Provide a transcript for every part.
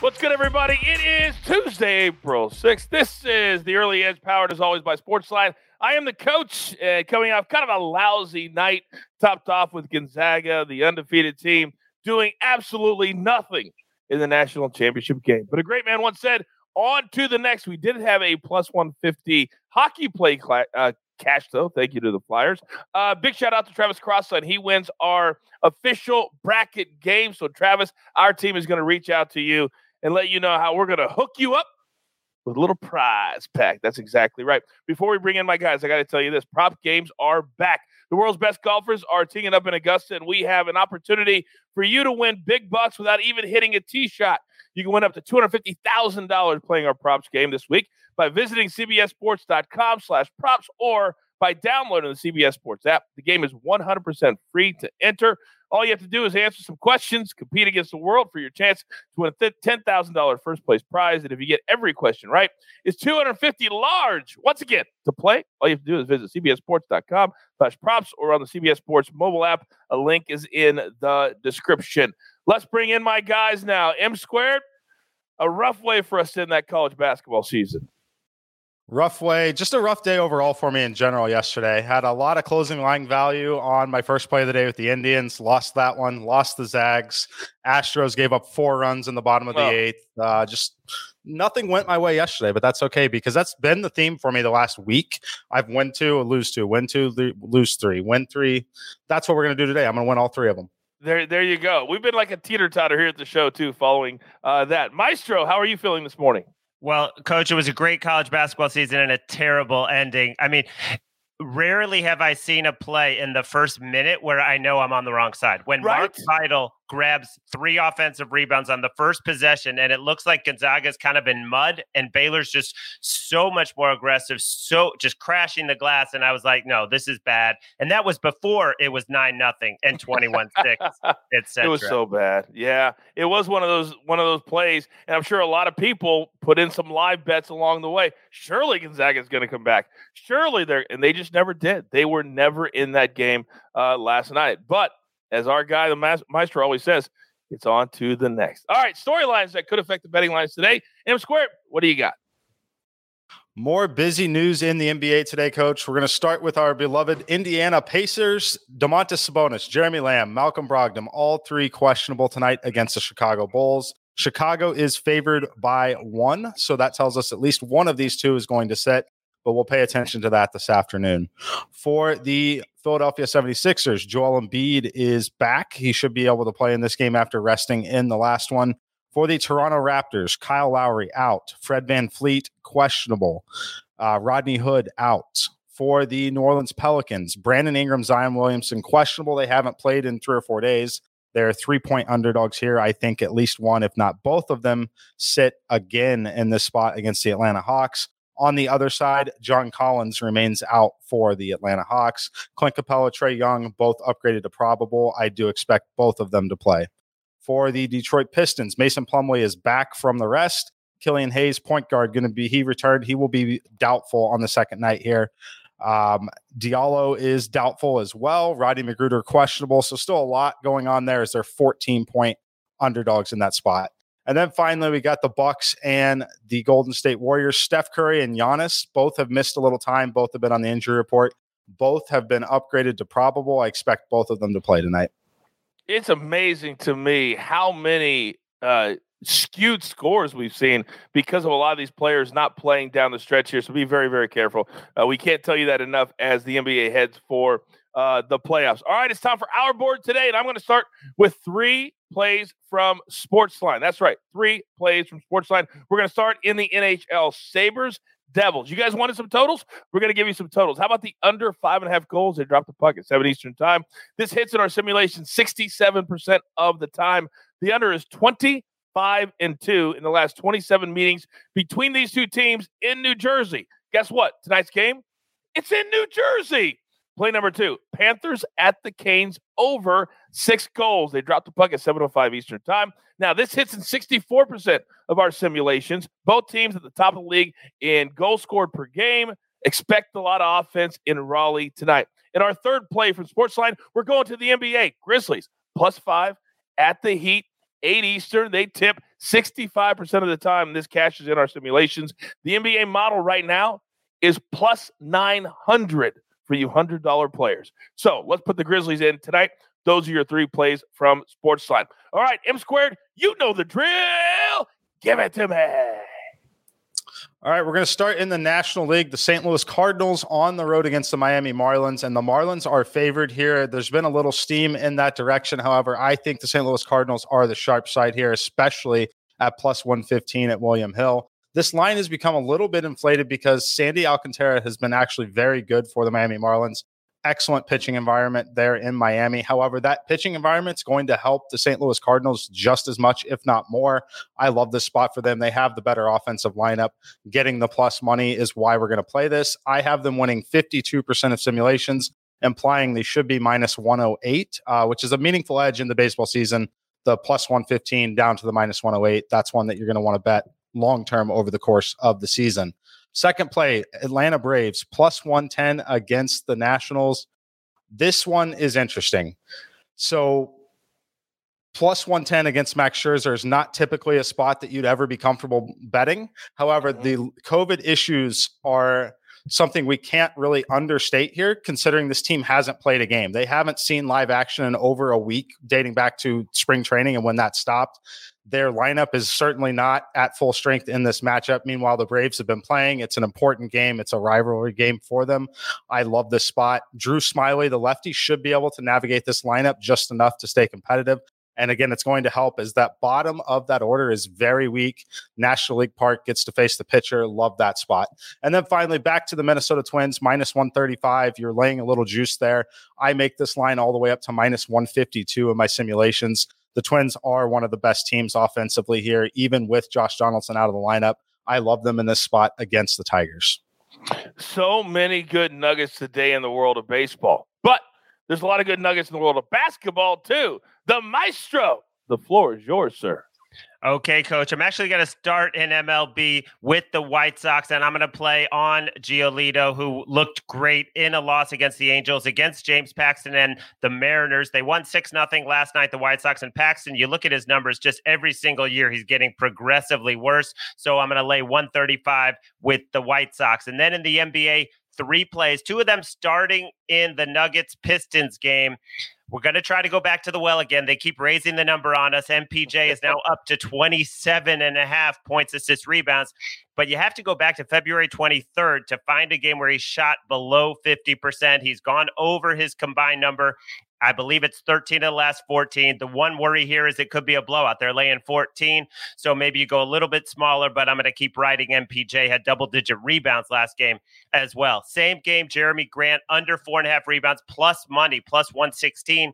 What's good, everybody? It is Tuesday, April 6th. This is the early edge powered as always by Sportsline. I am the coach uh, coming off kind of a lousy night, topped off with Gonzaga, the undefeated team, doing absolutely nothing in the national championship game. But a great man once said, on to the next. We did have a plus 150 hockey play cl- uh, cash, though. Thank you to the Flyers. Uh, big shout out to Travis Crossland. He wins our official bracket game. So, Travis, our team is going to reach out to you and let you know how we're going to hook you up with a little prize pack. That's exactly right. Before we bring in my guys, I got to tell you this prop games are back. The world's best golfers are teeing up in Augusta, and we have an opportunity for you to win big bucks without even hitting a tee shot. You can win up to $250,000 playing our props game this week by visiting cbssports.com slash props or by downloading the CBS Sports app. The game is 100% free to enter. All you have to do is answer some questions, compete against the world for your chance to win a $10,000 first place prize. And if you get every question right, it's 250 large. Once again, to play, all you have to do is visit cbssports.com slash props or on the CBS Sports mobile app. A link is in the description. Let's bring in my guys now. M squared, a rough way for us in that college basketball season. Rough way, just a rough day overall for me in general yesterday. Had a lot of closing line value on my first play of the day with the Indians. Lost that one, lost the Zags. Astros gave up four runs in the bottom of the oh. eighth. Uh, just nothing went my way yesterday, but that's okay because that's been the theme for me the last week. I've win two, lose two, win two, lose three, win three. That's what we're going to do today. I'm going to win all three of them. There, there you go. We've been like a teeter totter here at the show too, following uh, that. Maestro, how are you feeling this morning? Well, coach, it was a great college basketball season and a terrible ending. I mean, rarely have I seen a play in the first minute where I know I'm on the wrong side. When right? Mark Vital grabs three offensive rebounds on the first possession, and it looks like Gonzaga's kind of in mud, and Baylor's just so much more aggressive, so just crashing the glass. And I was like, no, this is bad. And that was before it was nine nothing and twenty one six, etc. It was so bad. Yeah, it was one of those one of those plays, and I'm sure a lot of people put in some live bets along the way. Surely Gonzaga is going to come back. Surely they're, and they just never did. They were never in that game uh, last night, but as our guy, the Maestro, always says, it's on to the next. All right, storylines that could affect the betting lines today. M Square, what do you got? More busy news in the NBA today, Coach. We're going to start with our beloved Indiana Pacers. Domantas Sabonis, Jeremy Lamb, Malcolm Brogdon, all three questionable tonight against the Chicago Bulls. Chicago is favored by one, so that tells us at least one of these two is going to sit but we'll pay attention to that this afternoon. For the Philadelphia 76ers, Joel Embiid is back. He should be able to play in this game after resting in the last one. For the Toronto Raptors, Kyle Lowry out, Fred VanVleet questionable, uh, Rodney Hood out. For the New Orleans Pelicans, Brandon Ingram, Zion Williamson questionable. They haven't played in three or four days. They're three point underdogs here. I think at least one, if not both of them, sit again in this spot against the Atlanta Hawks. On the other side, John Collins remains out for the Atlanta Hawks. Clint Capela, Trae Young, both upgraded to probable. I do expect both of them to play. For the Detroit Pistons, Mason Plumlee is back from the rest. Killian Hayes, point guard, going to be he returned. He will be doubtful on the second night here. Um, Diallo is doubtful as well. Roddy McGruder questionable. So still a lot going on there as they're 14 point underdogs in that spot. And then finally, we got the Bucks and the Golden State Warriors. Steph Curry and Giannis both have missed a little time. Both have been on the injury report. Both have been upgraded to probable. I expect both of them to play tonight. It's amazing to me how many uh, skewed scores we've seen because of a lot of these players not playing down the stretch here. So be very, very careful. Uh, we can't tell you that enough as the NBA heads for uh, the playoffs. All right, it's time for our board today, and I'm going to start with three plays from Sportsline. That's right, three plays from Sportsline. We're going to start in the NHL. Sabres, Devils. You guys wanted some totals? We're going to give you some totals. How about the under five and a half goals? They dropped the puck at 7 Eastern time. This hits in our simulation 67% of the time. The under is 25 and 2 in the last 27 meetings between these two teams in New Jersey. Guess what? Tonight's game? It's in New Jersey. Play number two Panthers at the Canes over six goals. They dropped the puck at 7.05 Eastern Time. Now, this hits in 64% of our simulations. Both teams at the top of the league in goals scored per game. Expect a lot of offense in Raleigh tonight. In our third play from Sportsline, we're going to the NBA. Grizzlies plus five at the Heat, 8 Eastern. They tip 65% of the time, this cashes in our simulations. The NBA model right now is plus 900 for you $100 players. So let's put the Grizzlies in tonight. Those are your three plays from Sportsline. All right, M squared, you know the drill. Give it to me. All right, we're going to start in the National League. The St. Louis Cardinals on the road against the Miami Marlins, and the Marlins are favored here. There's been a little steam in that direction. However, I think the St. Louis Cardinals are the sharp side here, especially at plus 115 at William Hill. This line has become a little bit inflated because Sandy Alcantara has been actually very good for the Miami Marlins excellent pitching environment there in Miami. However, that pitching environment is going to help the St. Louis Cardinals just as much, if not more. I love this spot for them. They have the better offensive lineup. Getting the plus money is why we're going to play this. I have them winning 52% of simulations, implying they should be minus 108, uh, which is a meaningful edge in the baseball season. The plus 115 down to the minus 108. That's one that you're going to want to bet long term over the course of the season. Second play, Atlanta Braves plus 110 against the Nationals. This one is interesting. So, plus 110 against Max Scherzer is not typically a spot that you'd ever be comfortable betting. However, mm-hmm. the COVID issues are something we can't really understate here, considering this team hasn't played a game. They haven't seen live action in over a week, dating back to spring training and when that stopped. Their lineup is certainly not at full strength in this matchup. Meanwhile, the Braves have been playing. It's an important game, it's a rivalry game for them. I love this spot. Drew Smyly, the lefty, should be able to navigate this lineup just enough to stay competitive. And again, it's going to help as that bottom of that order is very weak. National League Park gets to face the pitcher. Love that spot. And then finally, back to the Minnesota Twins, minus 135. You're laying a little juice there. I make this line all the way up to minus 152 in my simulations. The Twins are one of the best teams offensively here, even with Josh Donaldson out of the lineup. I love them in this spot against the Tigers. So many good nuggets today in the world of baseball. But there's a lot of good nuggets in the world of basketball, too. The maestro, the floor is yours, sir. Okay, coach. I'm actually going to start in MLB with the White Sox, and I'm going to play on Giolito, who looked great in a loss against the Angels, against James Paxton and the Mariners. They won 6 0 last night, the White Sox. And Paxton, you look at his numbers just every single year, he's getting progressively worse. So I'm going to lay 135 with the White Sox. And then in the NBA, three plays, two of them starting in the Nuggets Pistons game. We're going to try to go back to the well again. They keep raising the number on us. MPJ is now up to 27 and a half points, assists, rebounds. But you have to go back to February 23rd to find a game where he shot below 50%. He's gone over his combined number I believe it's 13 of the last 14. The one worry here is it could be a blowout. They're laying 14. So maybe you go a little bit smaller, but I'm going to keep riding MPJ. Had double digit rebounds last game as well. Same game, Jerami Grant under four and a half rebounds plus money, plus 116.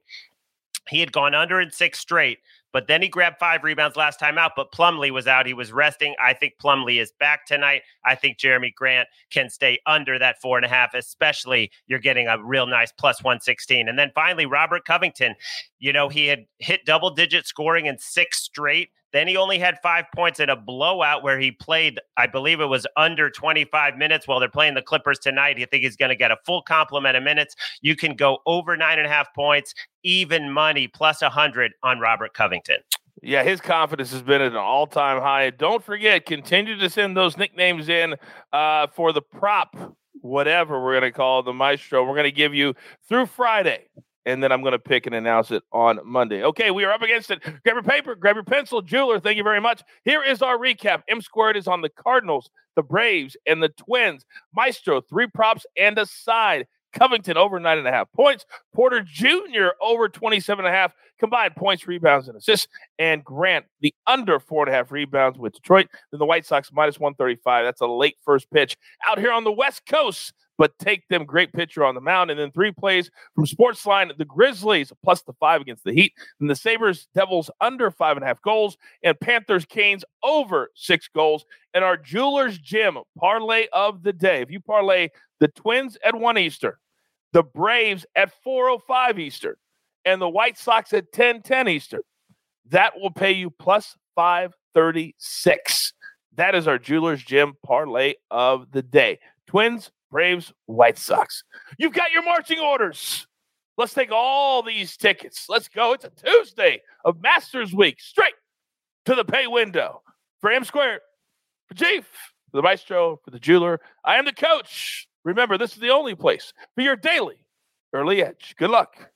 He had gone under in six straight. But then he grabbed five rebounds last time out, but Plumlee was out. He was resting. I think Plumlee is back tonight. I think Jerami Grant can stay under that four and a half, especially you're getting a real nice plus 116. And then finally, Robert Covington, you know, he had hit double digit scoring in six straight. Then he only had five points in a blowout where he played, I believe it was under 25 minutes while they're playing the Clippers tonight. You think he's going to get a full complement of minutes. You can go over nine and a half points, even money, plus 100 on Robert Covington. Yeah, his confidence has been at an all time high. Don't forget, continue to send those nicknames in uh, for the prop, whatever we're going to call the maestro. We're going to give you through Friday and then I'm going to pick and announce it on Monday. Okay, we are up against it. Grab your paper, grab your pencil, jeweler. Thank you very much. Here is our recap. M squared is on the Cardinals, the Braves, and the Twins. Maestro, three props and a side. Covington over nine and a half points. Porter Jr. over 27 and a half combined points, rebounds, and assists. And Grant, the under four and a half rebounds with Detroit. Then the White Sox minus 135. That's a late first pitch out here on the West Coast but take them great pitcher on the mound. And then three plays from Sportsline the Grizzlies plus the five against the Heat, and the Sabres Devils under five and a half goals, and Panthers Canes over six goals. And our Jewelers Gym parlay of the day. If you parlay the Twins at one Eastern, the Braves at 405 Eastern, and the White Sox at 1010 Eastern, that will pay you plus 536. That is our Jewelers Gym parlay of the day. Twins Braves, White Sox. You've got your marching orders. Let's take all these tickets. Let's go. It's a Tuesday of Masters Week. Straight to the pay window. For M Square, for Chief, for the Maestro, for the Jeweler, I am the coach. Remember, this is the only place for your daily early edge. Good luck.